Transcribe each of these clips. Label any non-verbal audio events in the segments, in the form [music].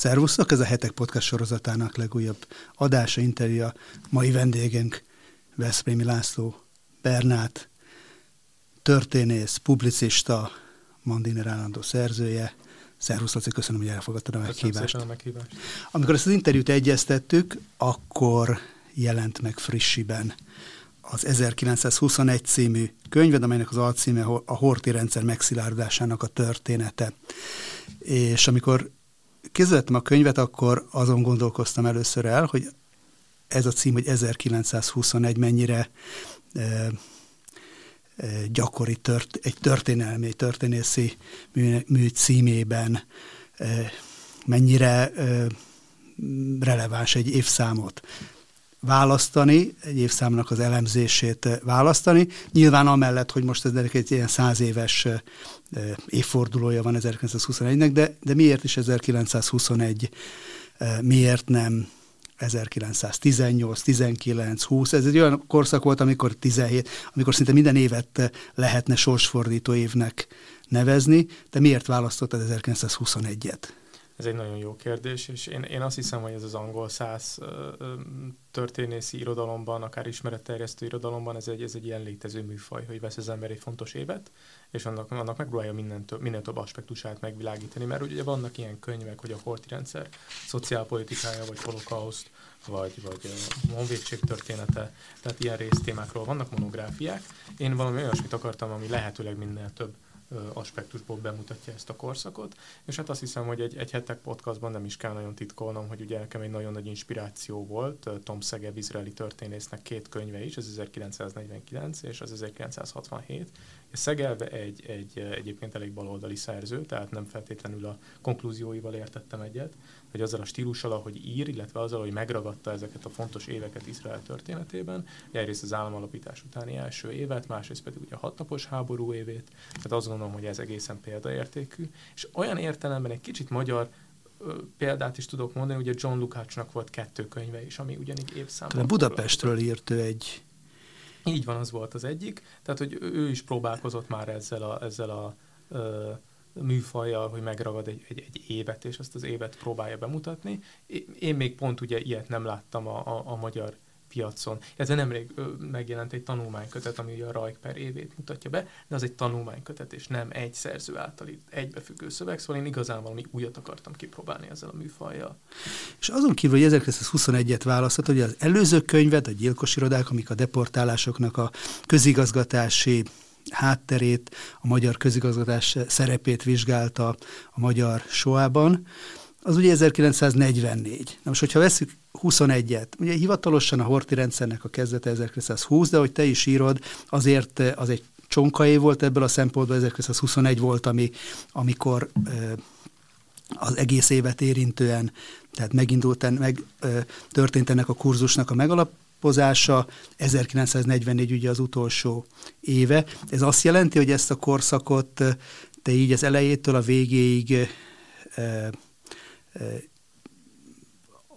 Szervusztok, ez a Hetek Podcast sorozatának legújabb adása, interjúja. Mai vendégünk Veszprémi László Bernát, történész, publicista, Mandiner állandó szerzője. Szervusz, Laci, köszönöm, hogy elfogadtad a meghívást. a meghívást. Amikor ezt az interjút egyeztettük, akkor jelent meg frissiben az 1921 című könyved, amelynek az alcíme a Horti rendszer megszilárdásának a története. És amikor készítettem a könyvet, akkor azon gondolkoztam először el, hogy ez a cím, hogy 1921 mennyire e, e, gyakori tört, egy történelmi, egy történészi mű, mű címében e, mennyire e, releváns egy évszámot választani, egy évszámnak az elemzését választani. Nyilván amellett, hogy most ez egy ilyen száz éves évfordulója van 1921-nek, de, de miért is 1921, miért nem 1918, 19, 20, ez egy olyan korszak volt, amikor 17, amikor szinte minden évet lehetne sorsfordító évnek nevezni, de miért választottad 1921-et? Ez egy nagyon jó kérdés, és én, én azt hiszem, hogy ez az angol száz történészi irodalomban, akár ismeretterjesztő irodalomban, ez egy, ez egy ilyen létező műfaj, hogy vesz az ember egy fontos évet, és annak, annak megpróbálja minden több, minél több aspektusát megvilágítani, mert ugye vannak ilyen könyvek, hogy a horti rendszer szociálpolitikája, vagy holokauszt, vagy, vagy a honvédség története, tehát ilyen résztémákról vannak monográfiák. Én valami olyasmit akartam, ami lehetőleg minél több aspektusból bemutatja ezt a korszakot, és hát azt hiszem, hogy egy, egy hetek podcastban nem is kell nagyon titkolnom, hogy ugye nekem egy nagyon nagy inspiráció volt Tom Szegev izraeli történésznek két könyve is, az 1949 és az 1967. Szegev egy, egy egyébként elég baloldali szerző, tehát nem feltétlenül a konklúzióival értettem egyet, hogy azzal a stílussal, ahogy ír, illetve azzal, hogy megragadta ezeket a fontos éveket Izrael történetében, egyrészt az államalapítás utáni első évet, másrészt pedig ugye a hatnapos háború évét, tehát azt gondolom, hogy ez egészen példaértékű, és olyan értelemben egy kicsit magyar példát is tudok mondani, ugye John Lukácsnak volt kettő könyve is, ami ugyanígy évszámban. Budapestről írt ő egy... Így van, az volt az egyik. Tehát, hogy ő is próbálkozott már ezzel a, ezzel a műfajjal, hogy megragad egy, egy, egy évet, és azt az évet próbálja bemutatni. Én még pont ugye ilyet nem láttam a, a, a magyar piacon. Ez nemrég megjelent egy tanulmánykötet, ami ugye a Rajk per évét mutatja be, de az egy tanulmánykötet, és nem egy szerző által egybefüggő szöveg, szóval én igazán valami újat akartam kipróbálni ezzel a műfajjal. És azon kívül, hogy 1921-et választott, hogy az előző könyvet, a gyilkos irodák, amik a deportálásoknak a közigazgatási hátterét, a magyar közigazgatás szerepét vizsgálta a magyar soában, az ugye 1944. Na most, hogyha veszük 21-et, ugye hivatalosan a Horti rendszernek a kezdete 1920, de hogy te is írod, azért az egy csonkai volt ebből a szempontból, 1921 volt, ami, amikor az egész évet érintően, tehát megindult, meg történt ennek a kurzusnak a megalap, alapozása, 1944 ugye az utolsó éve. Ez azt jelenti, hogy ezt a korszakot te így az elejétől a végéig e, e,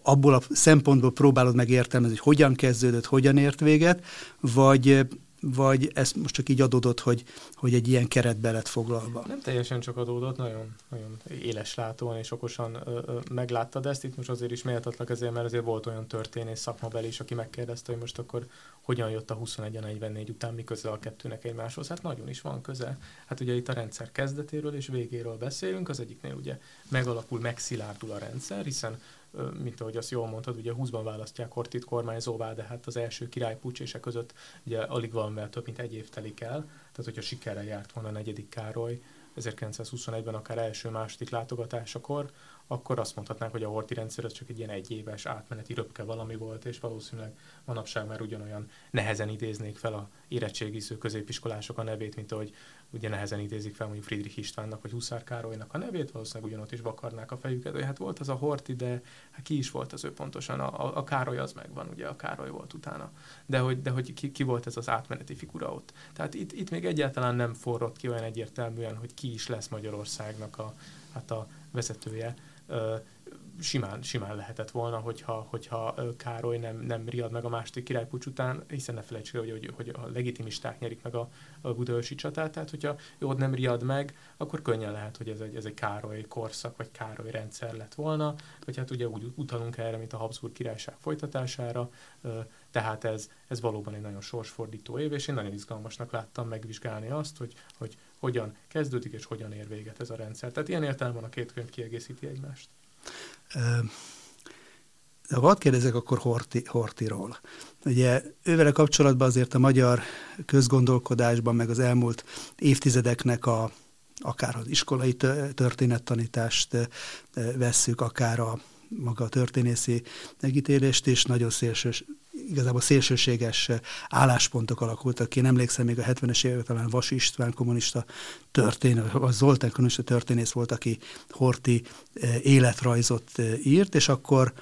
abból a szempontból próbálod megértelmezni, hogy hogyan kezdődött, hogyan ért véget, vagy vagy ez most csak így adódott, hogy, hogy egy ilyen keretbe lett foglalva? Nem teljesen csak adódott, nagyon, nagyon éles látóan és okosan ö, ö, megláttad ezt. Itt most azért is méltatlak ezért, mert azért volt olyan történész szakmabeli is, aki megkérdezte, hogy most akkor hogyan jött a 21-44 után, mi köze a kettőnek egymáshoz. Hát nagyon is van köze. Hát ugye itt a rendszer kezdetéről és végéről beszélünk, az egyiknél ugye megalapul, megszilárdul a rendszer, hiszen mint ahogy azt jól mondtad, ugye 20-ban választják Hortit kormányzóvá, de hát az első király pucsése között ugye alig valamivel több, mint egy év telik el, tehát hogyha sikerrel járt volna a negyedik Károly 1921-ben akár első-második látogatásakor, akkor azt mondhatnánk, hogy a horti rendszer az csak egy ilyen egyéves átmeneti röpke valami volt, és valószínűleg manapság már ugyanolyan nehezen idéznék fel a érettségiző középiskolások a nevét, mint ahogy ugye nehezen idézik fel mondjuk Friedrich Istvánnak vagy Huszár Károlynak a nevét, valószínűleg ugyanott is vakarnák a fejüket, hogy hát volt az a Horti, de hát ki is volt az ő pontosan, a, a, Károly az megvan, ugye a Károly volt utána, de hogy, de hogy ki, ki volt ez az átmeneti figura ott. Tehát itt, itt még egyáltalán nem forrott ki olyan egyértelműen, hogy ki is lesz Magyarországnak a, hát a vezetője simán, simán lehetett volna, hogyha, hogyha Károly nem, nem riad meg a második királypucs után, hiszen ne felejtsük hogy, hogy, hogy a legitimisták nyerik meg a, a budaörsi csatát, tehát hogyha ő ott nem riad meg, akkor könnyen lehet, hogy ez egy, ez egy Károly korszak, vagy Károly rendszer lett volna, vagy hát ugye úgy utalunk erre, mint a Habsburg királyság folytatására, tehát ez, ez valóban egy nagyon sorsfordító év, és én nagyon izgalmasnak láttam megvizsgálni azt, hogy, hogy hogyan kezdődik és hogyan ér véget ez a rendszer. Tehát ilyen értelemben a két könyv kiegészíti egymást. De ha kérdezek, akkor Horti, Hortiról. Ugye ővele kapcsolatban azért a magyar közgondolkodásban, meg az elmúlt évtizedeknek a akár az iskolai történettanítást vesszük, akár a maga a történészi megítélést, és nagyon szélsős, igazából szélsőséges álláspontok alakultak ki. Én emlékszem, még a 70-es évek talán Vas István kommunista történet, vagy Zoltán kommunista történész volt, aki Horti életrajzot írt, és akkor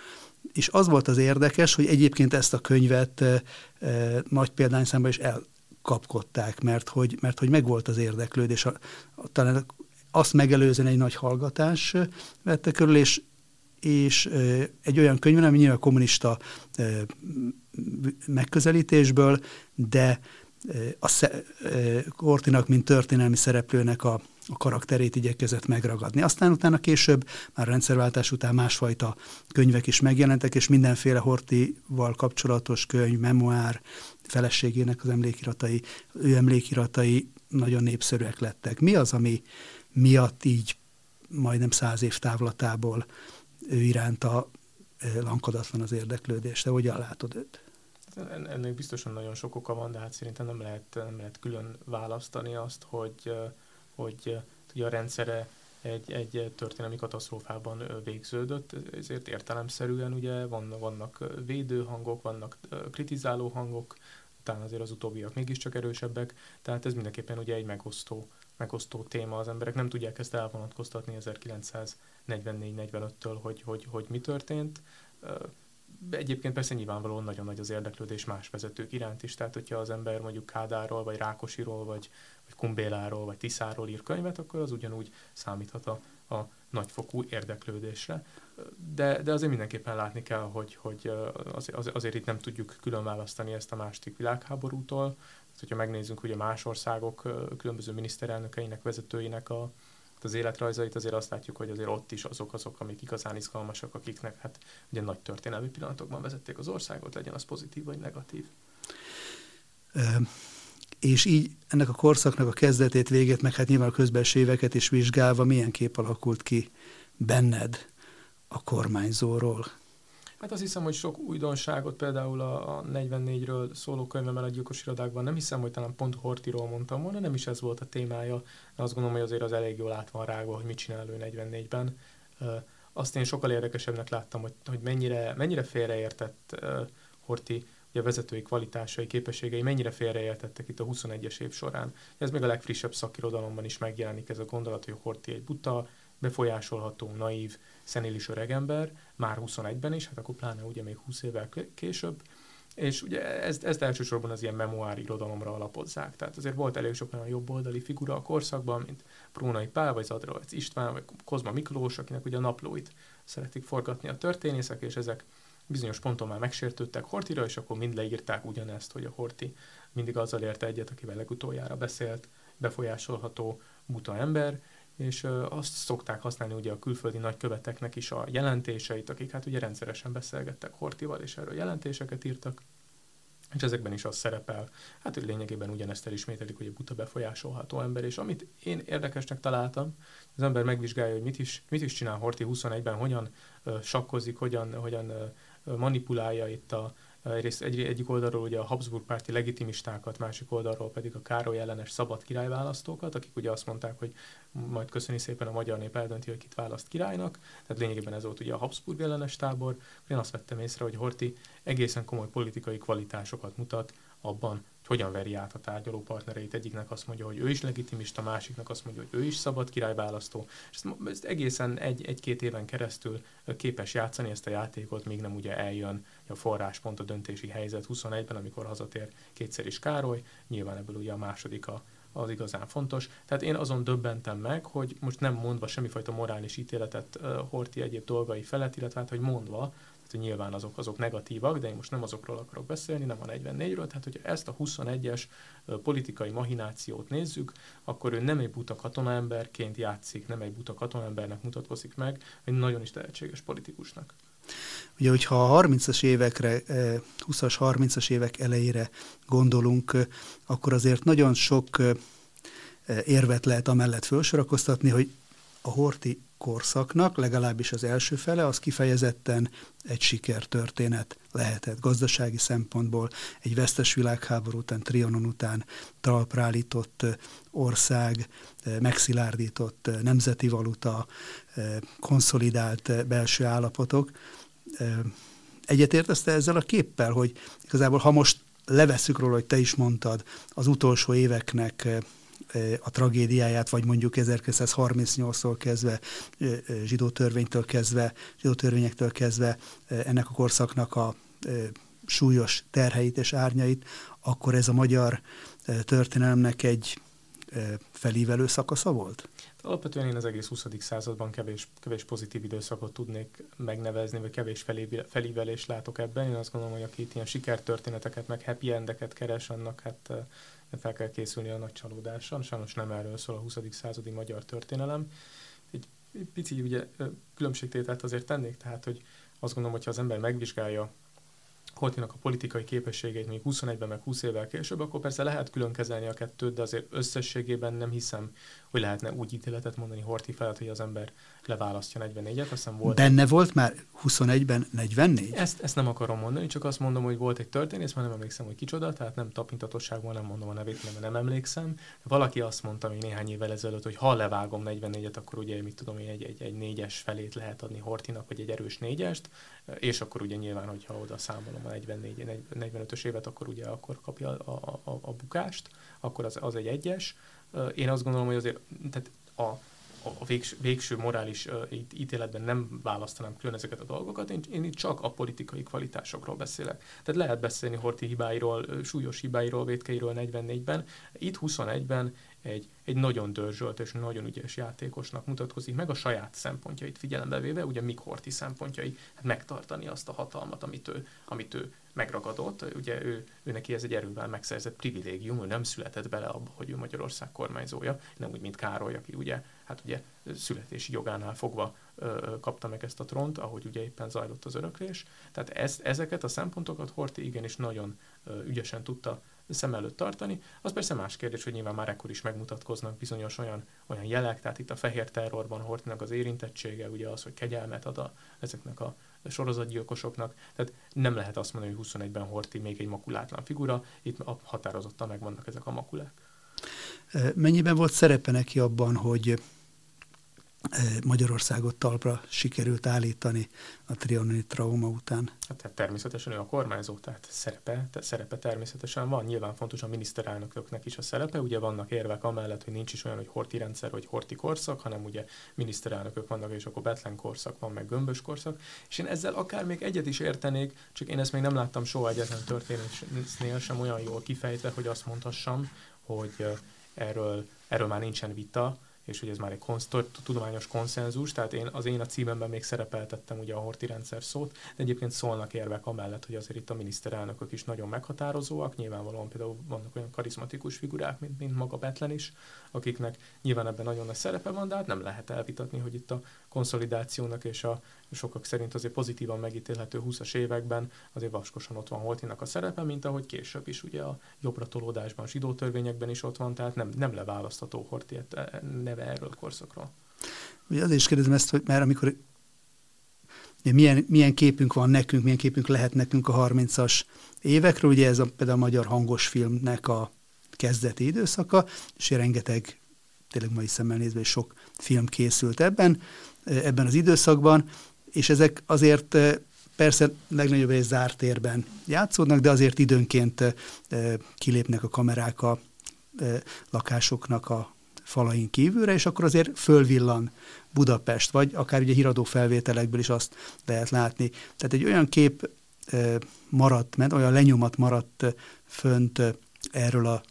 és az volt az érdekes, hogy egyébként ezt a könyvet e, e, nagy példányszámban is elkapkodták, mert hogy, mert hogy megvolt az érdeklődés. A, a, talán azt megelőzően egy nagy hallgatás vette körül, és, és egy olyan könyv, ami nyilván kommunista megközelítésből, de a Kortinak, mint történelmi szereplőnek a, a karakterét igyekezett megragadni. Aztán utána később, már a rendszerváltás után másfajta könyvek is megjelentek, és mindenféle Hortival kapcsolatos könyv, memoár, feleségének az emlékiratai, ő emlékiratai nagyon népszerűek lettek. Mi az, ami miatt így majdnem száz év távlatából ő iránta lankadatlan az érdeklődés? Te hogyan látod őt? Ennek biztosan nagyon sok oka van, de hát szerintem nem lehet, nem lehet külön választani azt, hogy, hogy ugye a rendszere egy, egy történelmi katasztrófában végződött, ezért értelemszerűen ugye vannak, vannak védő hangok, vannak kritizáló hangok, talán azért az utóbbiak mégiscsak erősebbek, tehát ez mindenképpen ugye egy megosztó, megosztó téma. Az emberek nem tudják ezt elvonatkoztatni 1944-45-től, hogy, hogy, hogy mi történt egyébként persze nyilvánvalóan nagyon nagy az érdeklődés más vezetők iránt is, tehát hogyha az ember mondjuk Kádáról, vagy Rákosiról, vagy, vagy Kumbéláról, vagy Tiszáról ír könyvet, akkor az ugyanúgy számíthat a, a nagyfokú érdeklődésre. De, de azért mindenképpen látni kell, hogy, hogy az, az, azért itt nem tudjuk külön választani ezt a második világháborútól. Tehát, hogyha megnézzünk ugye más országok különböző miniszterelnökeinek, vezetőinek a, az életrajzait, azért azt látjuk, hogy azért ott is azok azok, amik igazán izgalmasak, akiknek hát ugye nagy történelmi pillanatokban vezették az országot, legyen az pozitív vagy negatív. És így ennek a korszaknak a kezdetét, végét, meg hát nyilván a közbelső éveket is vizsgálva, milyen kép alakult ki benned a kormányzóról? Hát azt hiszem, hogy sok újdonságot például a, a 44-ről szóló könyvemmel a gyilkos irodákban nem hiszem, hogy talán pont Hortiról mondtam volna, nem is ez volt a témája. Azt gondolom, hogy azért az elég jól át van rágva, hogy mit csinál ő 44-ben. Azt én sokkal érdekesebbnek láttam, hogy, hogy mennyire, mennyire félreértett Horti a vezetői kvalitásai, képességei mennyire félreértettek itt a 21-es év során. Ez még a legfrissebb szakirodalomban is megjelenik ez a gondolat, hogy Horti egy buta, befolyásolható, naív, szenilis öregember, már 21-ben is, hát akkor pláne ugye még 20 évvel később, és ugye ezt, ezt elsősorban az ilyen memoár irodalomra alapozzák. Tehát azért volt elég sok olyan jobboldali figura a korszakban, mint Prónai Pál, vagy Zadrovec István, vagy Kozma Miklós, akinek ugye a naplóit szeretik forgatni a történészek, és ezek bizonyos ponton már megsértődtek Hortira, és akkor mind leírták ugyanezt, hogy a Horti mindig azzal érte egyet, akivel legutoljára beszélt, befolyásolható, buta ember, és azt szokták használni ugye a külföldi nagyköveteknek is a jelentéseit, akik hát ugye rendszeresen beszélgettek Hortival, és erről jelentéseket írtak, és ezekben is az szerepel, hát hogy lényegében ugyanezt elismételik, hogy a buta befolyásolható ember, és amit én érdekesnek találtam, az ember megvizsgálja, hogy mit is, mit is csinál Horti 21-ben, hogyan uh, sakkozik, hogyan, hogyan uh, manipulálja itt a, Egyrészt egy, egyik oldalról ugye a Habsburg párti legitimistákat, másik oldalról pedig a Károly ellenes szabad királyválasztókat, akik ugye azt mondták, hogy majd köszöni szépen a magyar nép eldönti, hogy kit választ királynak. Tehát lényegében ez volt ugye a Habsburg ellenes tábor. Én azt vettem észre, hogy Horti egészen komoly politikai kvalitásokat mutat abban, hogyan veri át a tárgyaló partnereit. Egyiknek azt mondja, hogy ő is legitimista, másiknak azt mondja, hogy ő is szabad királyválasztó. És ezt, ezt egészen egy, egy-két éven keresztül képes játszani ezt a játékot, még nem ugye eljön a forráspont a döntési helyzet 21-ben, amikor hazatér kétszer is Károly. Nyilván ebből ugye a második a, az igazán fontos. Tehát én azon döbbentem meg, hogy most nem mondva semmifajta morális ítéletet uh, Horti egyéb dolgai felett, illetve hát, hogy mondva, hogy nyilván azok, azok negatívak, de én most nem azokról akarok beszélni, nem a 44-ről, tehát hogyha ezt a 21-es politikai mahinációt nézzük, akkor ő nem egy buta katonaemberként játszik, nem egy buta katonaembernek mutatkozik meg, egy nagyon is tehetséges politikusnak. Ugye, hogyha a 30-as évekre, 20-as, 30-as évek elejére gondolunk, akkor azért nagyon sok érvet lehet amellett felsorakoztatni, hogy a Horti korszaknak, legalábbis az első fele, az kifejezetten egy sikertörténet lehetett gazdasági szempontból. Egy vesztes világháború után, Trianon után talpra ország, megszilárdított nemzeti valuta, konszolidált belső állapotok. Egyetértesz te ezzel a képpel, hogy igazából ha most leveszük róla, hogy te is mondtad, az utolsó éveknek a tragédiáját, vagy mondjuk 1938-tól kezdve, zsidó törvénytől kezdve, zsidó törvényektől kezdve ennek a korszaknak a súlyos terheit és árnyait, akkor ez a magyar történelemnek egy felívelő szakasza volt? Alapvetően én az egész 20. században kevés, kevés pozitív időszakot tudnék megnevezni, vagy kevés felívelést látok ebben. Én azt gondolom, hogy aki itt ilyen sikertörténeteket, meg happy endeket keres, annak hát fel kell készülni a nagy csalódással. Sajnos nem erről szól a 20. századi magyar történelem. Egy, pici ugye, különbségtételt azért tennék, tehát hogy azt gondolom, hogyha az ember megvizsgálja Hortinak a politikai képességeit még 21-ben, meg 20 évvel később, akkor persze lehet külön kezelni a kettőt, de azért összességében nem hiszem, hogy lehetne úgy ítéletet mondani Horti felett, hogy az ember leválasztja 44-et. Aztán volt Benne egy... volt már 21-ben 44? Ezt, ezt nem akarom mondani, csak azt mondom, hogy volt egy történész, mert nem emlékszem, hogy kicsoda, tehát nem tapintatosságban nem mondom a nevét, mert nem emlékszem. Valaki azt mondta még néhány évvel ezelőtt, hogy ha levágom 44-et, akkor ugye, mit tudom én, egy, egy, egy négyes felét lehet adni Hortinak, vagy egy erős négyest, és akkor ugye nyilván, hogyha oda számolom a 44, 45-ös évet, akkor ugye akkor kapja a, a, a, bukást, akkor az, az egy egyes. Én azt gondolom, hogy azért tehát a, a végső, végső morális ítéletben nem választanám külön ezeket a dolgokat, én, én itt csak a politikai kvalitásokról beszélek. Tehát lehet beszélni Horti hibáiról, súlyos hibáiról, vétkeiről 44-ben, itt 21-ben egy, egy nagyon dörzsölt és nagyon ügyes játékosnak mutatkozik meg a saját szempontjait figyelembe véve, ugye Mick Horti szempontjai, hát megtartani azt a hatalmat, amit ő, amit ő megragadott, ugye ő, ő neki ez egy erővel megszerzett privilégium, ő nem született bele abba, hogy ő Magyarország kormányzója, nem úgy, mint Károly, aki ugye, hát ugye születési jogánál fogva ö, kapta meg ezt a tront, ahogy ugye éppen zajlott az öröklés. Tehát ezt, ezeket a szempontokat Horti igenis nagyon ö, ügyesen tudta szem előtt tartani. Az persze más kérdés, hogy nyilván már ekkor is megmutatkoznak bizonyos olyan, olyan jelek, tehát itt a fehér terrorban Hortinak az érintettsége, ugye az, hogy kegyelmet ad a, ezeknek a sorozatgyilkosoknak, tehát nem lehet azt mondani, hogy 21-ben Horti még egy makulátlan figura, itt határozottan megvannak ezek a makulák. Mennyiben volt szerepe neki abban, hogy Magyarországot talpra sikerült állítani a trianoni trauma után. Hát, hát természetesen ő a kormányzó, tehát szerepe, tehát szerepe természetesen van. Nyilván fontos a miniszterelnököknek is a szerepe. Ugye vannak érvek amellett, hogy nincs is olyan, hogy horti rendszer vagy horti korszak, hanem ugye miniszterelnökök vannak, és akkor Betlen korszak van, meg gömbös korszak. És én ezzel akár még egyet is értenék, csak én ezt még nem láttam soha egyetlen történésnél sem olyan jól kifejtve, hogy azt mondhassam, hogy erről, erről már nincsen vita, és hogy ez már egy konsz, tudományos konszenzus, tehát én, az én a címemben még szerepeltettem ugye a horti rendszer szót, de egyébként szólnak érvek amellett, hogy azért itt a miniszterelnökök is nagyon meghatározóak, nyilvánvalóan például vannak olyan karizmatikus figurák, mint, mint maga Betlen is, akiknek nyilván ebben nagyon nagy szerepe van, de hát nem lehet elvitatni, hogy itt a konszolidációnak és a sokak szerint azért pozitívan megítélhető 20-as években azért vaskosan ott van Holtinak a szerepe, mint ahogy később is ugye a jobbra tolódásban, zsidó törvényekben is ott van, tehát nem, nem leválasztható Horti e, neve erről a korszakról. Ugye azért is kérdezem ezt, hogy már amikor milyen, milyen képünk van nekünk, milyen képünk lehet nekünk a 30-as évekről, ugye ez a, például a magyar hangos filmnek a kezdeti időszaka, és rengeteg, tényleg mai szemmel nézve, sok film készült ebben, ebben az időszakban, és ezek azért persze legnagyobb egy zárt térben játszódnak, de azért időnként kilépnek a kamerák a lakásoknak a falain kívülre, és akkor azért fölvillan Budapest, vagy akár ugye híradó felvételekből is azt lehet látni. Tehát egy olyan kép maradt, mert olyan lenyomat maradt fönt erről a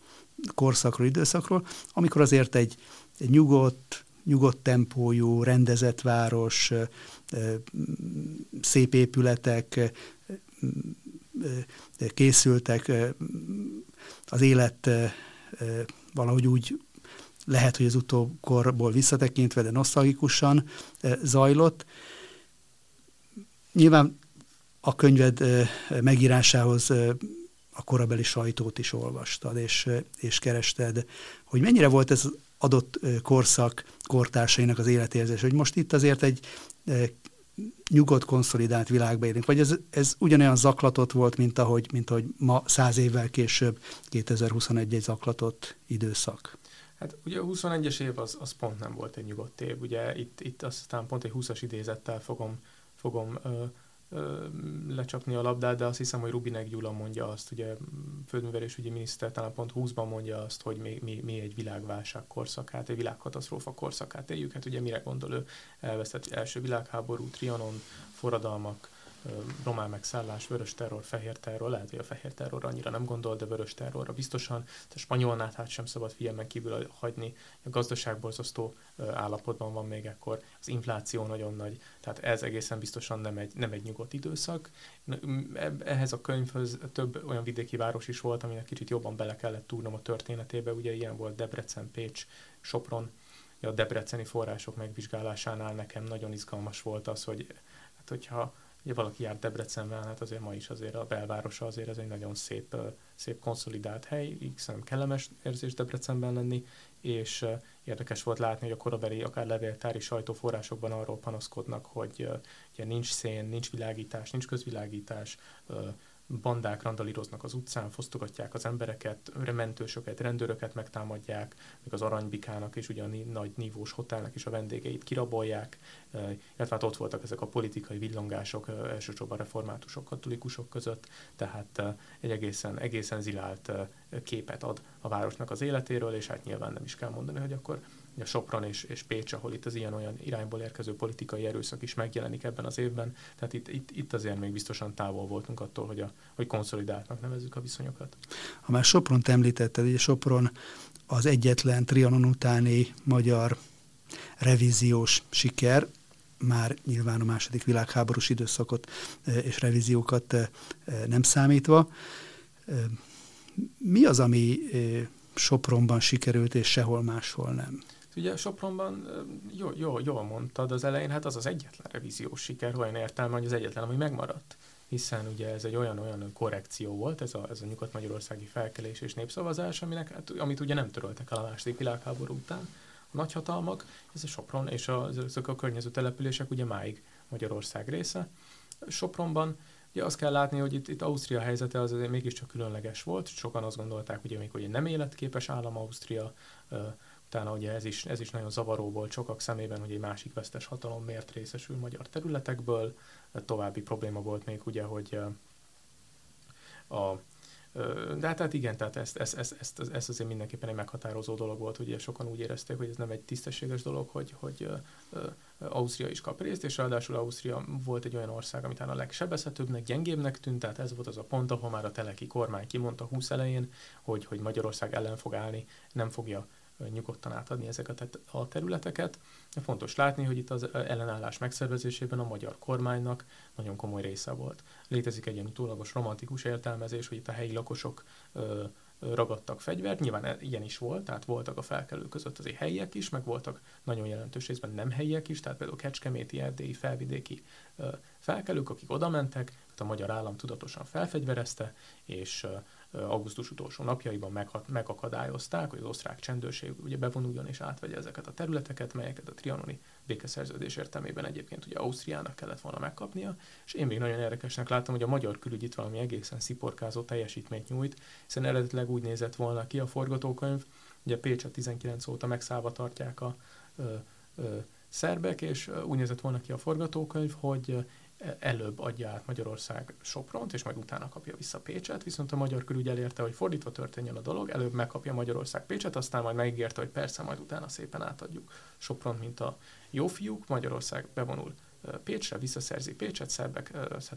korszakról, időszakról, amikor azért egy, egy nyugodt, nyugodt tempójú, rendezett város, szép épületek készültek, az élet valahogy úgy lehet, hogy az utókorból visszatekintve, de nosztalgikusan zajlott. Nyilván a könyved megírásához a korabeli sajtót is olvastad, és, és kerested, hogy mennyire volt ez adott korszak kortársainak az életérzés, hogy most itt azért egy nyugodt, konszolidált világba élünk, vagy ez, ez ugyanolyan zaklatott volt, mint ahogy, mint ahogy ma száz évvel később 2021 egy zaklatott időszak? Hát ugye a 21-es év az, az pont nem volt egy nyugodt év, ugye itt, itt aztán pont egy 20-as idézettel fogom, fogom ö, lecsapni a labdát, de azt hiszem, hogy Rubinek Gyula mondja azt, ugye földművelésügyi miniszter talán pont 20-ban mondja azt, hogy mi, mi, mi egy világválság korszakát, egy világkatasztrófa korszakát éljük. Hát ugye mire gondol ő? Elvesztett első világháború, Trianon, forradalmak, román megszállás, vörös terror, fehér terror, lehet, hogy a fehér terror annyira nem gondol, de vörös terrorra biztosan. A spanyolnát hát sem szabad figyelmen kívül hagyni. A gazdaság borzasztó állapotban van még ekkor, az infláció nagyon nagy, tehát ez egészen biztosan nem egy, nem egy nyugodt időszak. Ehhez a könyvhöz több olyan vidéki város is volt, aminek kicsit jobban bele kellett túrnom a történetébe, ugye ilyen volt Debrecen, Pécs, Sopron, a debreceni források megvizsgálásánál nekem nagyon izgalmas volt az, hogy hát hogyha Ugye valaki jár Debrecenben, hát azért ma is azért a belvárosa azért ez egy nagyon szép, szép konszolidált hely, szerintem kellemes érzés Debrecenben lenni, és érdekes volt látni, hogy a korabeli, akár levéltári sajtóforrásokban arról panaszkodnak, hogy ugye nincs szén, nincs világítás, nincs közvilágítás, bandák randalíroznak az utcán, fosztogatják az embereket, mentősöket, rendőröket megtámadják, még az Aranybikának és ugyan nagy nívós hotelnek is a vendégeit kirabolják, illetve hát ott voltak ezek a politikai villongások, elsősorban reformátusok, katolikusok között, tehát egy egészen, egészen zilált képet ad a városnak az életéről, és hát nyilván nem is kell mondani, hogy akkor a Sopron és, és Pécs, ahol itt az ilyen-olyan irányból érkező politikai erőszak is megjelenik ebben az évben. Tehát itt, itt, itt azért még biztosan távol voltunk attól, hogy, a, hogy konszolidáltnak nevezzük a viszonyokat. Ha már Sopron említetted, ugye Sopron az egyetlen Trianon utáni magyar revíziós siker, már nyilván a második világháborús időszakot e, és revíziókat e, e, nem számítva. Mi az, ami Sopronban sikerült, és sehol máshol nem? Ugye Sopronban, jó, jó, jól mondtad az elején, hát az az egyetlen revíziós siker, olyan értelme, hogy az egyetlen, ami megmaradt. Hiszen ugye ez egy olyan-olyan korrekció volt, ez a, ez a nyugat-magyarországi felkelés és népszavazás, aminek, hát, amit ugye nem töröltek el a második világháború után. A nagyhatalmak, ez a Sopron és a, ezek a környező települések ugye máig Magyarország része. Sopronban ugye azt kell látni, hogy itt, itt Ausztria helyzete az azért mégiscsak különleges volt, sokan azt gondolták, ugye még, hogy nem életképes állam Ausztria, utána ugye ez is, ez is nagyon zavaró volt sokak szemében, hogy egy másik vesztes hatalom miért részesül magyar területekből. További probléma volt még ugye, hogy a de hát, hát igen, tehát ezt, ezt, ezt, ezt, ezt azért mindenképpen egy meghatározó dolog volt, ugye sokan úgy érezték, hogy ez nem egy tisztességes dolog, hogy, hogy Ausztria is kap részt, és ráadásul Ausztria volt egy olyan ország, amit a legsebezhetőbbnek, gyengébbnek tűnt, tehát ez volt az a pont, ahol már a teleki kormány kimondta 20 elején, hogy, hogy Magyarország ellen fog állni, nem fogja nyugodtan átadni ezeket a területeket. Fontos látni, hogy itt az ellenállás megszervezésében a magyar kormánynak nagyon komoly része volt. Létezik egy ilyen utólagos romantikus értelmezés, hogy itt a helyi lakosok ragadtak fegyvert, nyilván e, ilyen is volt, tehát voltak a felkelők között azért helyiek is, meg voltak nagyon jelentős részben nem helyiek is, tehát például Kecskeméti, Erdélyi, felvidéki felkelők, akik oda mentek, tehát a magyar állam tudatosan felfegyverezte, és augusztus utolsó napjaiban megakadályozták, hogy az osztrák csendőrség ugye bevonuljon és átvegye ezeket a területeket, melyeket a trianoni békeszerződés értelmében egyébként ugye Ausztriának kellett volna megkapnia, és én még nagyon érdekesnek láttam, hogy a magyar külügy itt valami egészen sziporkázó teljesítményt nyújt, hiszen eredetileg úgy nézett volna ki a forgatókönyv, ugye Pécs a 19 óta megszállva tartják a ö, ö, szerbek, és úgy nézett volna ki a forgatókönyv, hogy előbb adja át Magyarország Sopront, és majd utána kapja vissza Pécset, viszont a magyar külügy elérte, hogy fordítva történjen a dolog, előbb megkapja Magyarország Pécset, aztán majd megígérte, hogy persze, majd utána szépen átadjuk Sopront, mint a jó fiúk, Magyarország bevonul Pécsre, visszaszerzi Pécset, szerbek,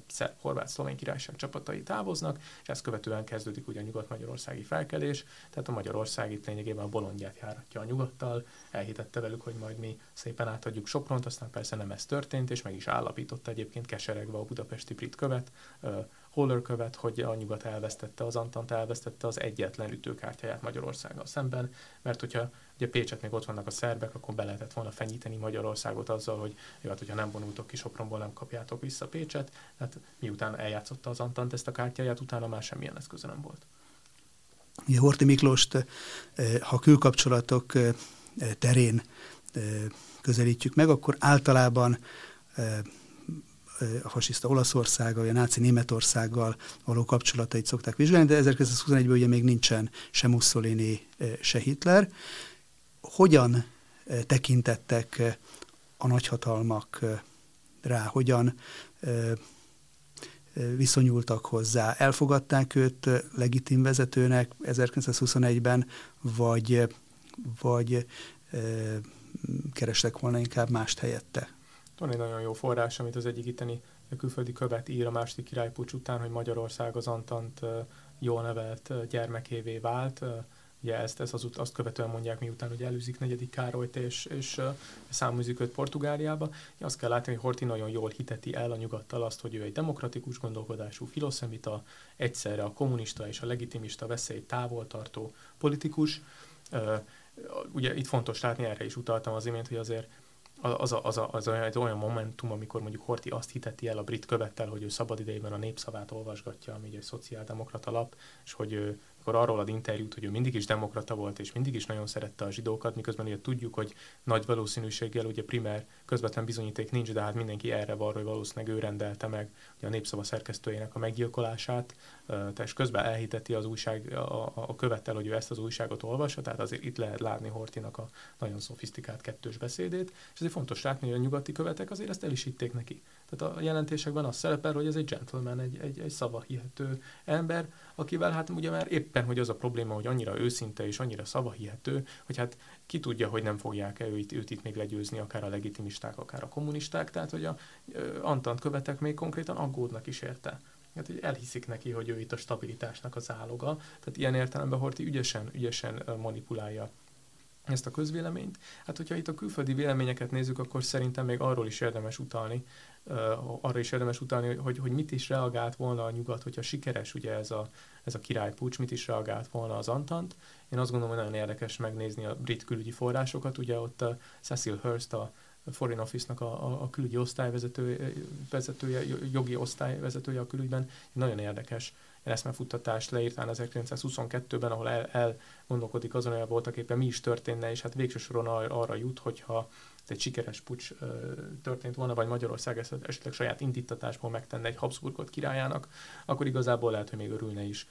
szerb, horvát, szlovén királyság csapatai távoznak, és ezt követően kezdődik ugye a nyugat-magyarországi felkelés, tehát a Magyarország itt lényegében a bolondját járatja a nyugattal, elhitette velük, hogy majd mi szépen átadjuk Sopront, aztán persze nem ez történt, és meg is állapította egyébként keseregve a budapesti brit követ, Holler követ, hogy a nyugat elvesztette, az Antant elvesztette az egyetlen ütőkártyáját Magyarországgal szemben, mert hogyha ugye Pécset még ott vannak a szerbek, akkor be lehetett volna fenyíteni Magyarországot azzal, hogy jó, hát, hogyha nem vonultok ki Sopronból, nem kapjátok vissza Pécset, hát miután eljátszotta az Antant ezt a kártyáját, utána már semmilyen eszköze nem volt. Ugye Horti Miklóst, eh, ha külkapcsolatok eh, terén eh, közelítjük meg, akkor általában a fasiszta Olaszországgal, vagy a náci Németországgal való kapcsolatait szokták vizsgálni, de 1921-ben ugye még nincsen se Mussolini, se Hitler. Hogyan tekintettek a nagyhatalmak rá, hogyan viszonyultak hozzá. Elfogadták őt legitim vezetőnek 1921-ben, vagy, vagy kerestek volna inkább mást helyette? Van egy nagyon jó forrás, amit az egyik itteni külföldi követ ír a második királypucs után, hogy Magyarország az Antant jól nevelt gyermekévé vált. Ugye ezt, ezt az, azt követően mondják, miután hogy előzik negyedik Károlyt és, és száműzik őt Portugáliába. Azt kell látni, hogy Horti nagyon jól hiteti el a nyugattal azt, hogy ő egy demokratikus gondolkodású filoszemita, egyszerre a kommunista és a legitimista veszély távol tartó politikus. Ugye itt fontos látni, erre is utaltam az imént, hogy azért az, a, az, a, az olyan, egy olyan momentum, amikor mondjuk Horti azt hiteti el a brit követtel, hogy ő szabadidejében a népszavát olvasgatja, ami egy szociáldemokrata lap, és hogy ő akkor arról ad interjút, hogy ő mindig is demokrata volt, és mindig is nagyon szerette a zsidókat, miközben ugye tudjuk, hogy nagy valószínűséggel ugye primer közvetlen bizonyíték nincs, de hát mindenki erre van, hogy valószínűleg ő rendelte meg ugye a népszava szerkesztőjének a meggyilkolását, és közben elhiteti az újság a, a követtel, hogy ő ezt az újságot olvassa, tehát azért itt lehet látni Hortinak a nagyon szofisztikált kettős beszédét, és azért fontos látni, hogy a nyugati követek azért ezt el neki. Tehát a jelentésekben az szerepel, hogy ez egy gentleman, egy, egy, egy szavahihető ember, akivel hát ugye már éppen, hogy az a probléma, hogy annyira őszinte és annyira szavahihető, hogy hát ki tudja, hogy nem fogják -e őt, őt itt még legyőzni, akár a legitimisták, akár a kommunisták, tehát hogy a Antant követek még konkrétan aggódnak is érte. Hát, hogy elhiszik neki, hogy ő itt a stabilitásnak az áloga. Tehát ilyen értelemben Horti ügyesen, ügyesen manipulálja ezt a közvéleményt. Hát, hogyha itt a külföldi véleményeket nézzük, akkor szerintem még arról is érdemes utalni, arra is érdemes utalni, hogy, hogy mit is reagált volna a nyugat, hogyha sikeres ugye ez a, ez a királypucs, mit is reagált volna az Antant. Én azt gondolom, hogy nagyon érdekes megnézni a brit külügyi forrásokat. Ugye ott a Cecil Hurst, a Foreign Office-nak a, a, a külügyi osztályvezetője, vezetője, jogi osztályvezetője a külügyben, nagyon érdekes eszmefuttatást leírtán 1922-ben, ahol el, elgondolkodik azon, hogy voltak éppen mi is történne, és hát végső soron arra jut, hogyha egy sikeres pucs történt volna, vagy Magyarország ezt esetleg saját indítatásból megtenne egy Habsburgot királyának, akkor igazából lehet, hogy még örülne is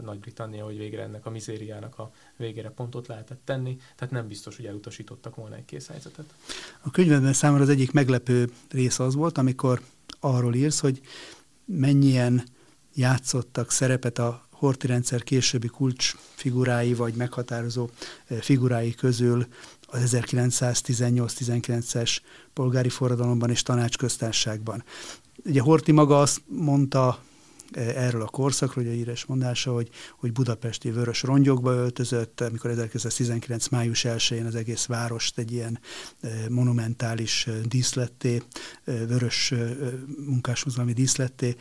Nagy-Britannia, hogy végre ennek a mizériának a végére pontot lehetett tenni, tehát nem biztos, hogy elutasítottak volna egy kész helyzetet. A könyvedben számomra az egyik meglepő rész az volt, amikor arról írsz, hogy mennyien játszottak szerepet a Horti rendszer későbbi kulcs figurái vagy meghatározó figurái közül az 1918-19-es polgári forradalomban és tanácsköztárságban. Ugye Horti maga azt mondta erről a korszakról, a írás mondása, hogy, hogy budapesti vörös rongyokba öltözött, amikor 1919. május 1-én az egész várost egy ilyen monumentális díszletté, vörös munkáshozalmi díszletté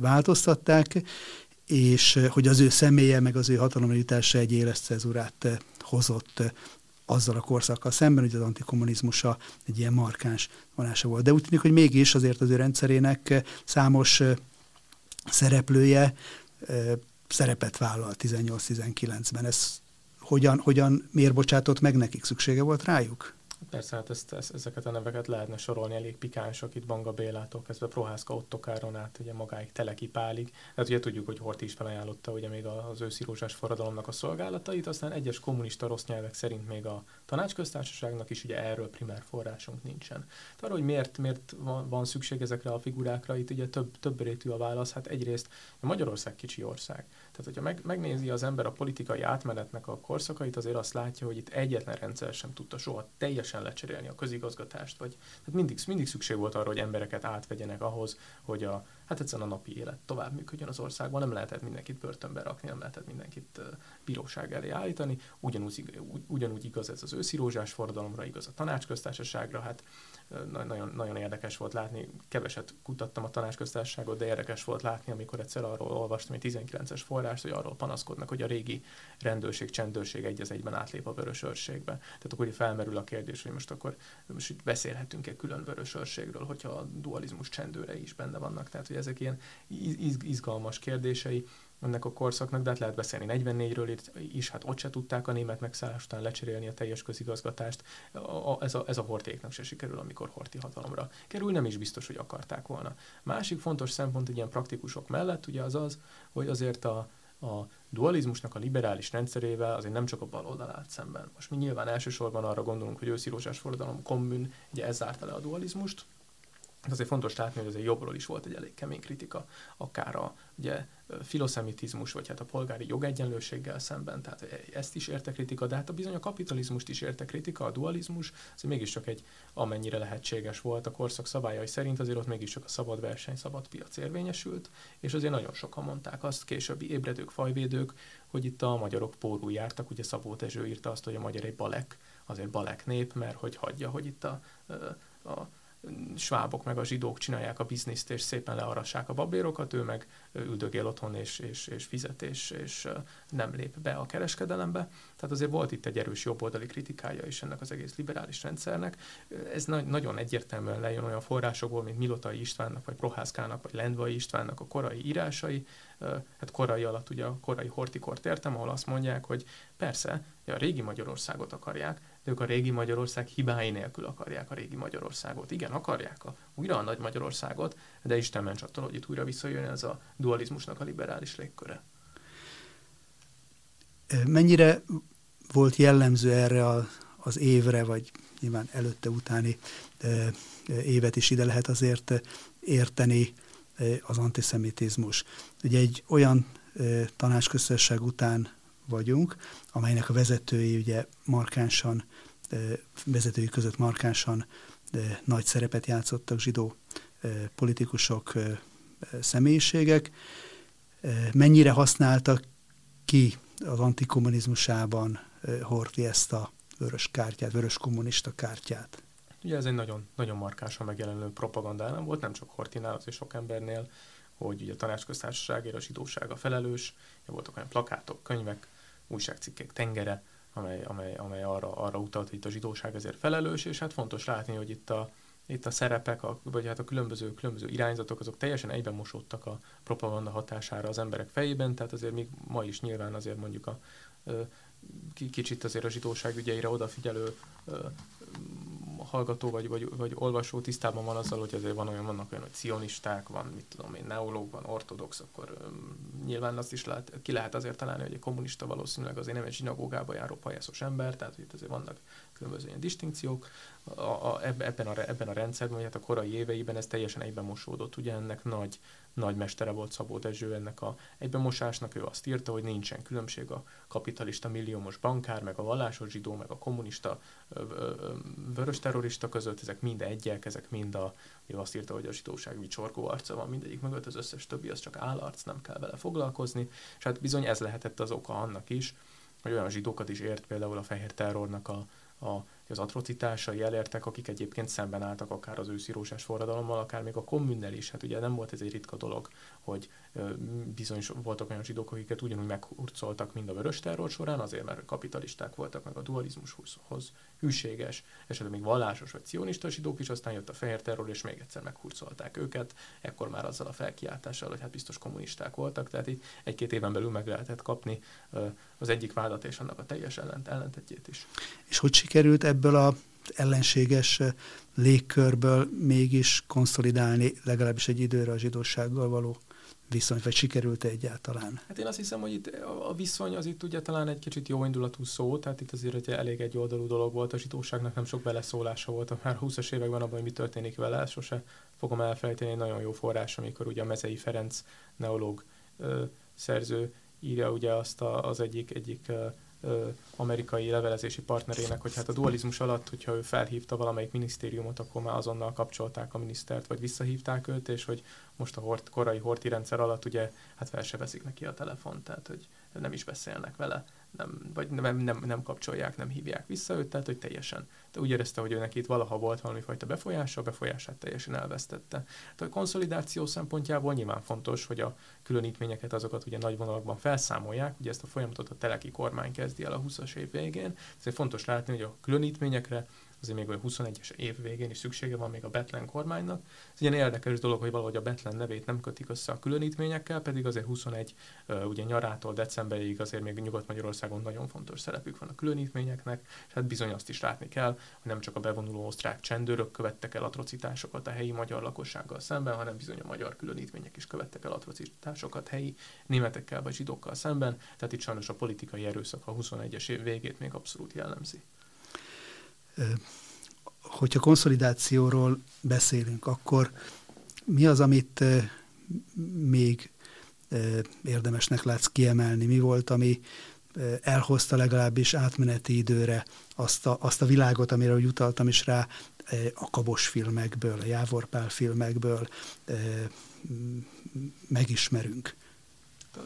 változtatták, és hogy az ő személye, meg az ő hatalomjutása egy életcezurát hozott azzal a korszakkal szemben, hogy az antikommunizmusa egy ilyen markáns vonása volt. De úgy tűnik, hogy mégis azért az ő rendszerének számos szereplője szerepet vállal 18-19-ben. Ez hogyan, hogyan, miért bocsátott meg nekik? Szüksége volt rájuk? Persze, hát ezt, ezt, ezeket a neveket lehetne sorolni, elég pikánsak itt Banga Bélától kezdve Prohászka Ottokáron át, ugye magáig Teleki Pálig. Hát ugye tudjuk, hogy Horti is felajánlotta ugye még az őszi rózsás forradalomnak a szolgálatait, aztán egyes kommunista rossz nyelvek szerint még a tanácsköztársaságnak is ugye erről primer forrásunk nincsen. Tehát arra, hogy miért, miért van, van szükség ezekre a figurákra, itt ugye több, több rétű a válasz. Hát egyrészt Magyarország kicsi ország. Tehát, hogyha meg, megnézi az ember a politikai átmenetnek a korszakait, azért azt látja, hogy itt egyetlen rendszer sem tudta soha teljes teljesen lecserélni a közigazgatást, vagy tehát mindig, mindig szükség volt arra, hogy embereket átvegyenek ahhoz, hogy a, hát egyszerűen a napi élet tovább működjön az országban, nem lehetett mindenkit börtönbe rakni, nem lehetett mindenkit bíróság elé állítani, ugyanúgy, ugyanúgy igaz ez az őszi rózsás forradalomra, igaz a tanácsköztársaságra, hát nagyon, nagyon érdekes volt látni, keveset kutattam a tanácsköztársaságot, de érdekes volt látni, amikor egyszer arról olvastam egy 19-es forrást, hogy arról panaszkodnak, hogy a régi rendőrség, csendőrség egy az egyben átlép a vörös őrségbe. Tehát akkor felmerül a kérdés, hogy most akkor most itt beszélhetünk-e külön vörös őrségről, hogyha a dualizmus csendőre is benne vannak. Tehát, hogy ezek ilyen izgalmas kérdései ennek a korszaknak, de hát lehet beszélni 44-ről is, hát ott se tudták a német megszállás után lecserélni a teljes közigazgatást. A, a, ez, a, ez a hortéknak se sikerül, amikor horti hatalomra kerül, nem is biztos, hogy akarták volna. Másik fontos szempont egy ilyen praktikusok mellett ugye az az, hogy azért a, a dualizmusnak a liberális rendszerével azért nem csak a bal oldal állt szemben. Most mi nyilván elsősorban arra gondolunk, hogy őszi forradalom kommun, ugye ez zárta le a dualizmust, de azért fontos látni, hogy azért jobbról is volt egy elég kemény kritika, akár a ugye, filoszemitizmus, vagy hát a polgári jogegyenlőséggel szemben, tehát ezt is érte kritika, de hát a bizony a kapitalizmust is érte kritika, a dualizmus, ez mégiscsak egy amennyire lehetséges volt a korszak szabályai szerint, azért ott mégiscsak a szabad verseny, szabad piac érvényesült, és azért nagyon sokan mondták azt, későbbi ébredők, fajvédők, hogy itt a magyarok pórul jártak, ugye Szabó Tezső írta azt, hogy a magyar egy balek, azért balek nép, mert hogy hagyja, hogy itt a, a svábok meg a zsidók csinálják a bizniszt, és szépen learassák a babérokat, ő meg üldögél otthon, és, és, és fizet, és, és nem lép be a kereskedelembe. Tehát azért volt itt egy erős jobboldali kritikája is ennek az egész liberális rendszernek. Ez na- nagyon egyértelműen lejön olyan forrásokból, mint Milotai Istvánnak, vagy Prohászkának, vagy Lendvai Istvánnak a korai írásai, hát korai alatt ugye a korai hortikort értem, ahol azt mondják, hogy persze, a régi Magyarországot akarják, ők a régi Magyarország hibái nélkül akarják a régi Magyarországot. Igen, akarják a, újra a nagy Magyarországot, de Isten ments attól, hogy itt újra visszajön ez a dualizmusnak a liberális légköre. Mennyire volt jellemző erre a, az évre, vagy nyilván előtte utáni évet is ide lehet azért érteni az antiszemitizmus. Ugye egy olyan tanácsköztesség után vagyunk, amelynek a vezetői ugye markánsan, vezetői között markánsan nagy szerepet játszottak zsidó politikusok, személyiségek. Mennyire használtak ki az antikommunizmusában Horti ezt a vörös kártyát, vörös kommunista kártyát? Ugye ez egy nagyon, nagyon markásan megjelenő propagandálám volt, nem csak Hortinál, azért sok embernél, hogy ugye a tanácsköztársaságért a zsidóság a felelős, voltak olyan plakátok, könyvek, újságcikkek tengere, amely, amely, amely arra, arra utalt, hogy itt a zsidóság ezért felelős, és hát fontos látni, hogy itt a, itt a szerepek, a, vagy hát a különböző, különböző irányzatok, azok teljesen egyben mosódtak a propaganda hatására az emberek fejében, tehát azért még ma is nyilván azért mondjuk a kicsit azért a zsidóság ügyeire odafigyelő hallgató vagy, vagy, vagy olvasó tisztában van azzal, hogy azért van olyan, vannak olyan, hogy cionisták, van, mit tudom én, neológ, van ortodox, akkor um, nyilván azt is lehet, ki lehet azért találni, hogy egy kommunista valószínűleg azért nem egy zsinagógába járó pajászos ember, tehát itt azért vannak különböző ilyen distinkciók. A, a, ebben, a, ebben a rendszerben, vagy hát a korai éveiben ez teljesen egyben mosódott, ugye ennek nagy nagy mestere volt Szabó Dezső ennek a egybemosásnak, ő azt írta, hogy nincsen különbség a kapitalista milliómos bankár, meg a vallásos zsidó, meg a kommunista vörös terrorista között, ezek mind egyek, ezek mind a, ő azt írta, hogy a zsidóság vicsorgó arca van mindegyik mögött, az összes többi az csak állarc, nem kell vele foglalkozni, és hát bizony ez lehetett az oka annak is, hogy olyan zsidókat is ért például a fehér terrornak a, a az atrocitásai elértek, akik egyébként szemben álltak akár az őszi rózsás forradalommal, akár még a kommunnel is. Hát ugye nem volt ez egy ritka dolog, hogy bizony voltak olyan zsidók, akiket ugyanúgy meghurcoltak, mind a vörös terror során, azért mert kapitalisták voltak, meg a dualizmushoz hűséges, esetleg még vallásos vagy cionista zsidók is, aztán jött a fehér terror, és még egyszer meghurcolták őket, ekkor már azzal a felkiáltással, hogy hát biztos kommunisták voltak, tehát így egy-két éven belül meg lehetett kapni az egyik vádat és annak a teljes ellent, ellentetjét is. És hogy sikerült ebből a ellenséges légkörből mégis konszolidálni legalábbis egy időre a zsidósággal való viszony, vagy sikerült -e egyáltalán? Hát én azt hiszem, hogy itt a viszony az itt ugye talán egy kicsit jó indulatú szó, tehát itt azért hogy elég egy oldalú dolog volt, a zsidóságnak nem sok beleszólása volt már 20-as években abban, hogy mi történik vele, sose fogom elfelejteni egy nagyon jó forrás, amikor ugye a Mezei Ferenc neológ ö, szerző írja ugye azt a, az egyik, egyik amerikai levelezési partnerének, hogy hát a dualizmus alatt, hogyha ő felhívta valamelyik minisztériumot, akkor már azonnal kapcsolták a minisztert, vagy visszahívták őt, és hogy most a hort, korai horti rendszer alatt ugye hát fel se veszik neki a telefont, tehát hogy nem is beszélnek vele nem, vagy nem, nem, nem kapcsolják, nem hívják vissza őt, tehát hogy teljesen. De úgy érezte, hogy ő neki itt valaha volt valami fajta befolyása, a befolyását teljesen elvesztette. Tehát a konszolidáció szempontjából nyilván fontos, hogy a különítményeket, azokat ugye nagy vonalakban felszámolják, ugye ezt a folyamatot a teleki kormány kezdi el a 20-as év végén, ezért fontos látni, hogy a különítményekre azért még olyan 21-es év végén is szüksége van még a Betlen kormánynak. Ez ilyen érdekes dolog, hogy valahogy a Betlen nevét nem kötik össze a különítményekkel, pedig azért 21 ugye nyarától decemberig azért még Nyugat-Magyarországon nagyon fontos szerepük van a különítményeknek, és hát bizony azt is látni kell, hogy nem csak a bevonuló osztrák csendőrök követtek el atrocitásokat a helyi magyar lakossággal szemben, hanem bizony a magyar különítmények is követtek el atrocitásokat helyi németekkel vagy zsidókkal szemben, tehát itt sajnos a politikai erőszak a 21-es év végét még abszolút jellemzi hogyha konszolidációról beszélünk, akkor mi az, amit még érdemesnek látsz kiemelni? Mi volt, ami elhozta legalábbis átmeneti időre azt a, azt a világot, amire úgy utaltam is rá, a Kabos filmekből, a Jávorpál filmekből megismerünk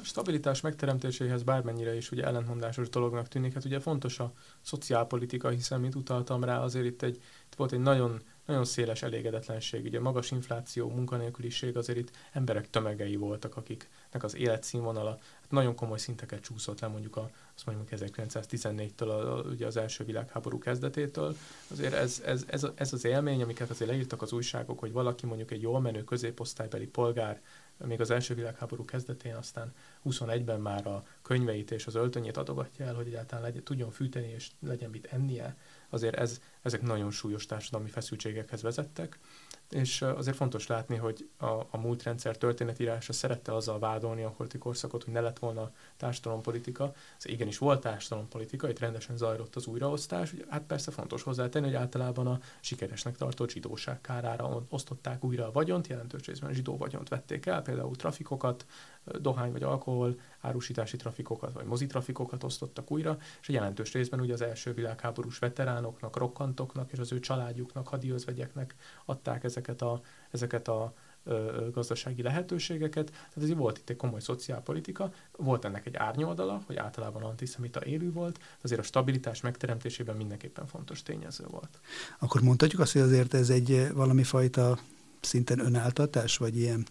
stabilitás megteremtéséhez bármennyire is ugye ellentmondásos dolognak tűnik, hát ugye fontos a szociálpolitika, hiszen, mint utaltam rá, azért itt, egy, itt volt egy nagyon, nagyon széles elégedetlenség, ugye magas infláció, munkanélküliség, azért itt emberek tömegei voltak, akiknek az életszínvonala hát nagyon komoly szinteket csúszott le mondjuk a, azt mondjuk 1914-től, a, a, ugye az első világháború kezdetétől. Azért ez, ez, ez, ez, az élmény, amiket azért leírtak az újságok, hogy valaki mondjuk egy jól menő középosztálybeli polgár még az első világháború kezdetén, aztán 21-ben már a könyveit és az öltönyét adogatja el, hogy egyáltalán legyen, tudjon fűteni és legyen mit ennie, azért ez, ezek nagyon súlyos társadalmi feszültségekhez vezettek, és azért fontos látni, hogy a, a múlt rendszer történetírása szerette azzal vádolni a holti korszakot, hogy ne lett volna társadalompolitika. Ez igenis volt társadalompolitika, itt rendesen zajlott az újraosztás. Hát persze fontos hozzátenni, hogy általában a sikeresnek tartott zsidóság kárára osztották újra a vagyont, jelentős részben zsidó vagyont vették el, például trafikokat, dohány vagy alkohol árusítási trafikokat, vagy mozitrafikokat osztottak újra, és a jelentős részben ugye az első világháborús veteránoknak, rokkantoknak és az ő családjuknak, hadiözvegyeknek adták ezeket a, ezeket a gazdasági lehetőségeket. Tehát ez volt itt egy komoly szociálpolitika, volt ennek egy árnyoldala, hogy általában antiszemita élő volt, azért a stabilitás megteremtésében mindenképpen fontos tényező volt. Akkor mondhatjuk azt, hogy azért ez egy valami fajta szinten önáltatás, vagy ilyen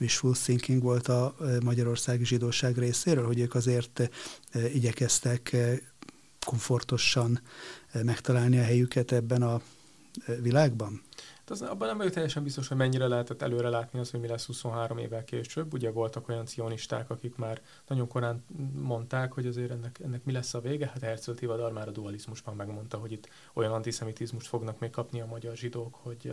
wishful thinking volt a magyarországi zsidóság részéről, hogy ők azért igyekeztek komfortosan megtalálni a helyüket ebben a világban? Hát az, abban nem vagyok teljesen biztos, hogy mennyire lehetett előre látni az, hogy mi lesz 23 évvel később. Ugye voltak olyan cionisták, akik már nagyon korán mondták, hogy azért ennek, ennek mi lesz a vége. Hát Herzl Tivadar már a dualizmusban megmondta, hogy itt olyan antiszemitizmust fognak még kapni a magyar zsidók, hogy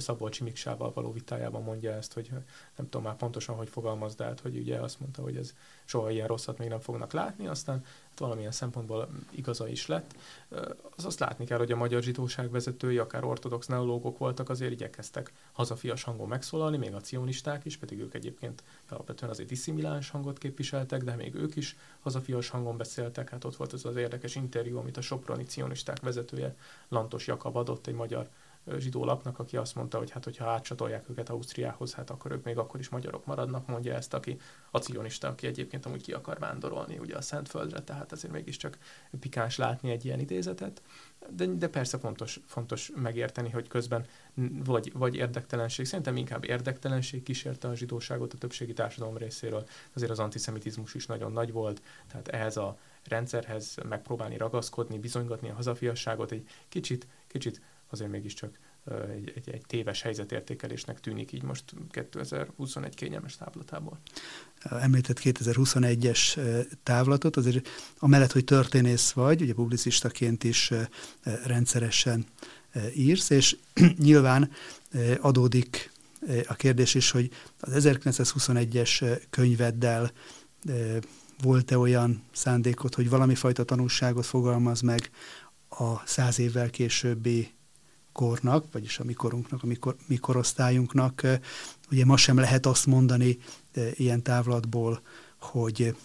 Szabolcsi Miksával való vitájában mondja ezt, hogy nem tudom már pontosan, hogy fogalmaz, de hát, hogy ugye azt mondta, hogy ez soha ilyen rosszat még nem fognak látni, aztán hát valamilyen szempontból igaza is lett. Az azt látni kell, hogy a magyar zsidóság vezetői, akár ortodox neológok voltak, azért igyekeztek hazafias hangon megszólalni, még a cionisták is, pedig ők egyébként alapvetően azért diszimiláns hangot képviseltek, de még ők is hazafias hangon beszéltek. Hát ott volt az az érdekes interjú, amit a Soproni cionisták vezetője Lantos Jakab adott egy magyar zsidó lapnak, aki azt mondta, hogy hát hogyha átcsatolják őket Ausztriához, hát akkor ők még akkor is magyarok maradnak, mondja ezt, aki a cionista, aki egyébként amúgy ki akar vándorolni ugye a Szentföldre, tehát azért mégiscsak pikáns látni egy ilyen idézetet. De, de persze fontos, fontos megérteni, hogy közben vagy, vagy érdektelenség, szerintem inkább érdektelenség kísérte a zsidóságot a többségi társadalom részéről, azért az antiszemitizmus is nagyon nagy volt, tehát ehhez a rendszerhez megpróbálni ragaszkodni, bizonygatni a hazafiasságot egy kicsit, kicsit azért mégiscsak egy, egy, egy téves helyzetértékelésnek tűnik így most 2021 kényelmes távlatából. Említett 2021-es távlatot, azért amellett, hogy történész vagy, ugye publicistaként is rendszeresen írsz, és [clears throat] nyilván adódik a kérdés is, hogy az 1921-es könyveddel volt-e olyan szándékot, hogy valami fajta tanulságot fogalmaz meg a száz évvel későbbi kornak, vagyis a mikorunknak, a mikor, mikorosztályunknak. Ugye ma sem lehet azt mondani ilyen távlatból, hogy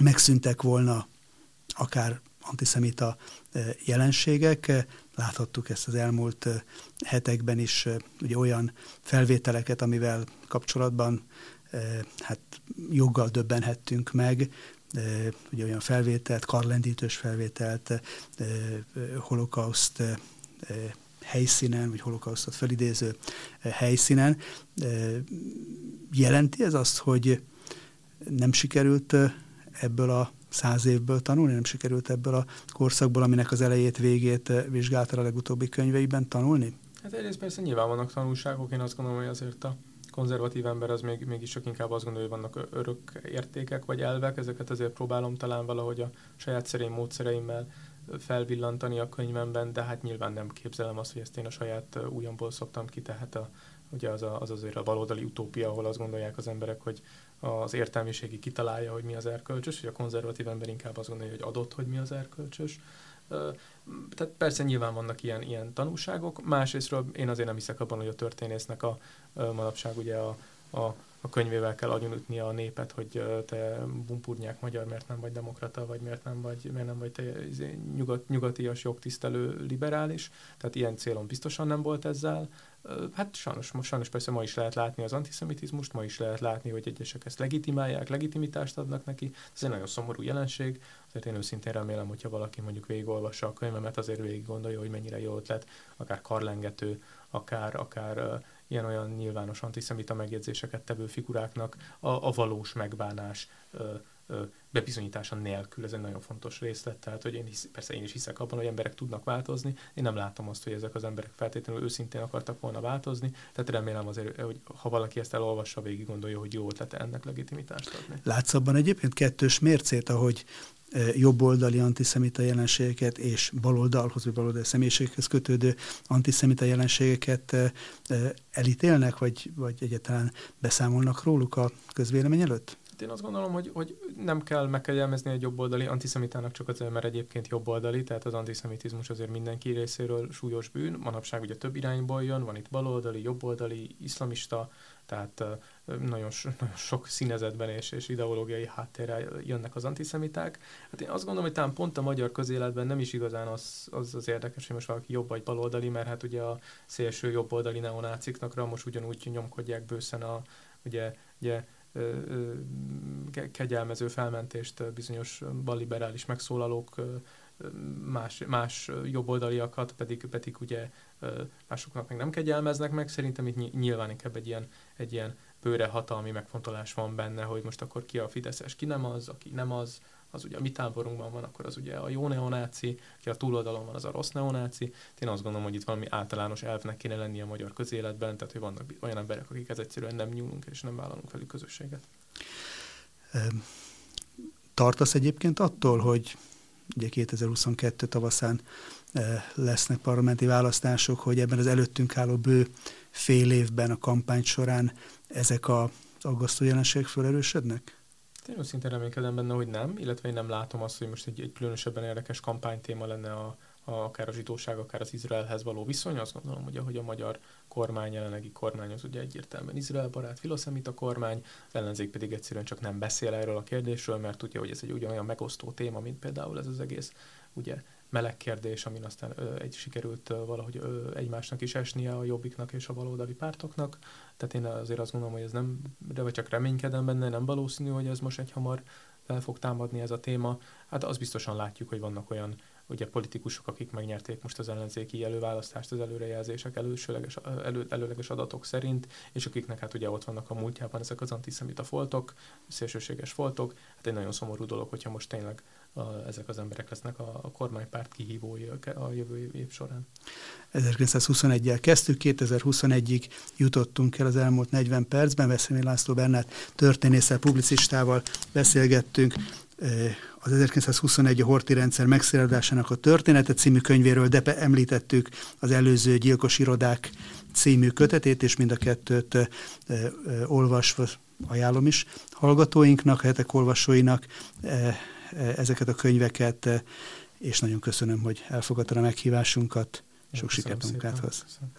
megszűntek volna akár antiszemita jelenségek. Láthattuk ezt az elmúlt hetekben is ugye olyan felvételeket, amivel kapcsolatban hát joggal döbbenhettünk meg, ugye olyan felvételt, karlendítős felvételt, holokauszt helyszínen, vagy holokausztot felidéző helyszínen. Jelenti ez azt, hogy nem sikerült ebből a száz évből tanulni, nem sikerült ebből a korszakból, aminek az elejét, végét vizsgálta a legutóbbi könyveiben tanulni? Hát egyrészt persze nyilván vannak tanulságok, én azt gondolom, hogy azért a konzervatív ember az még, mégis csak inkább azt gondolja, hogy vannak örök értékek vagy elvek, ezeket azért próbálom talán valahogy a saját szerény módszereimmel felvillantani a könyvemben, de hát nyilván nem képzelem azt, hogy ezt én a saját újamból szoktam ki, tehát a, ugye az, a, az azért a baloldali utópia, ahol azt gondolják az emberek, hogy az értelmiségi kitalálja, hogy mi az erkölcsös, hogy a konzervatív ember inkább azt gondolja, hogy adott, hogy mi az erkölcsös. Tehát persze nyilván vannak ilyen, ilyen tanúságok, másrésztről én azért nem hiszek abban, hogy a történésznek a manapság ugye a, a a könyvével kell agyonütni a népet, hogy te bumpurnyák magyar, miért nem vagy demokrata, vagy miért nem vagy, miért nem vagy te izé, nyugat, nyugatias, jogtisztelő, liberális. Tehát ilyen célom biztosan nem volt ezzel. Hát sajnos, sajnos persze ma is lehet látni az antiszemitizmust, ma is lehet látni, hogy egyesek ezt legitimálják, legitimitást adnak neki. Ez egy nagyon szomorú jelenség. Azért én őszintén remélem, hogyha valaki mondjuk végigolvassa a könyvemet, azért végig gondolja, hogy mennyire jó ötlet, akár karlengető, akár, akár ilyen-olyan nyilvános antiszemita megjegyzéseket tevő figuráknak a, a valós megbánás ö, ö, bebizonyítása nélkül. Ez egy nagyon fontos részlet, tehát hogy én hisz, persze én is hiszek abban, hogy emberek tudnak változni. Én nem látom azt, hogy ezek az emberek feltétlenül őszintén akartak volna változni, tehát remélem azért, hogy ha valaki ezt elolvassa, végig gondolja, hogy jó ötlet ennek legitimitást adni. Látsz abban egyébként kettős mércét, ahogy jobboldali antiszemita jelenségeket és baloldalhoz, vagy baloldali személyiségekhez kötődő antiszemita jelenségeket elítélnek, vagy, vagy egyáltalán beszámolnak róluk a közvélemény előtt? Hát én azt gondolom, hogy, hogy nem kell megkegyelmezni egy jobboldali antiszemitának csak azért, mert egyébként jobboldali, tehát az antiszemitizmus azért mindenki részéről súlyos bűn. Manapság ugye több irányból jön, van itt baloldali, jobboldali, iszlamista, tehát nagyon, nagyon sok színezetben és, és ideológiai háttérrel jönnek az antiszemiták. Hát én azt gondolom, hogy talán pont a magyar közéletben nem is igazán az az, az érdekes, hogy most valaki jobb vagy baloldali, mert hát ugye a szélső jobboldali neonáciknakra most ugyanúgy nyomkodják bőszen a ugye, ugye kegyelmező felmentést bizonyos balliberális megszólalók más, más jobboldaliakat pedig, pedig ugye másoknak meg nem kegyelmeznek meg. Szerintem itt nyilván inkább egy ilyen, egy ilyen bőre hatalmi megfontolás van benne, hogy most akkor ki a Fideszes, ki nem az, aki nem az, az ugye a mi táborunkban van, akkor az ugye a jó neonáci, ki a túloldalon van, az a rossz neonáci. Én azt gondolom, hogy itt valami általános elvnek kéne lennie a magyar közéletben, tehát hogy vannak olyan emberek, akik ez egyszerűen nem nyúlunk és nem vállalunk velük közösséget. Tartasz egyébként attól, hogy ugye 2022 tavaszán lesznek parlamenti választások, hogy ebben az előttünk álló bő fél évben a kampány során ezek az aggasztó jelenségek felerősödnek? Én őszintén reménykedem benne, hogy nem, illetve én nem látom azt, hogy most egy, egy különösebben érdekes kampánytéma lenne a, a, akár a zsidóság, akár az Izraelhez való viszony. Azt gondolom, hogy ahogy a magyar kormány, jelenlegi kormány az ugye egyértelműen Izrael barát, filoszemita kormány, ellenzék pedig egyszerűen csak nem beszél erről a kérdésről, mert tudja, hogy ez egy ugyanolyan megosztó téma, mint például ez az egész ugye meleg kérdés, amin aztán ö, egy sikerült ö, valahogy ö, egymásnak is esnie a jobbiknak és a baloldali pártoknak. Tehát én azért azt gondolom, hogy ez nem, de vagy csak reménykedem benne, nem valószínű, hogy ez most egy hamar fel fog támadni ez a téma. Hát az biztosan látjuk, hogy vannak olyan ugye politikusok, akik megnyerték most az ellenzéki előválasztást az előrejelzések elősőleges, elő, előleges adatok szerint, és akiknek hát ugye ott vannak a múltjában ezek az antiszemita foltok, szélsőséges foltok. Hát egy nagyon szomorú dolog, hogyha most tényleg a, ezek az emberek lesznek a, a kormánypárt kihívói a, jövő év, során. 1921-el kezdtük, 2021-ig jutottunk el az elmúlt 40 percben. Veszély László Bernát történésszel, publicistával beszélgettünk az 1921 a Horti rendszer megszéledásának a története című könyvéről, de említettük az előző gyilkos irodák című kötetét, és mind a kettőt olvasva ajánlom is hallgatóinknak, hetek olvasóinak ezeket a könyveket, és nagyon köszönöm, hogy elfogadta a meghívásunkat. Sok sikert. Köszönöm. köszönöm.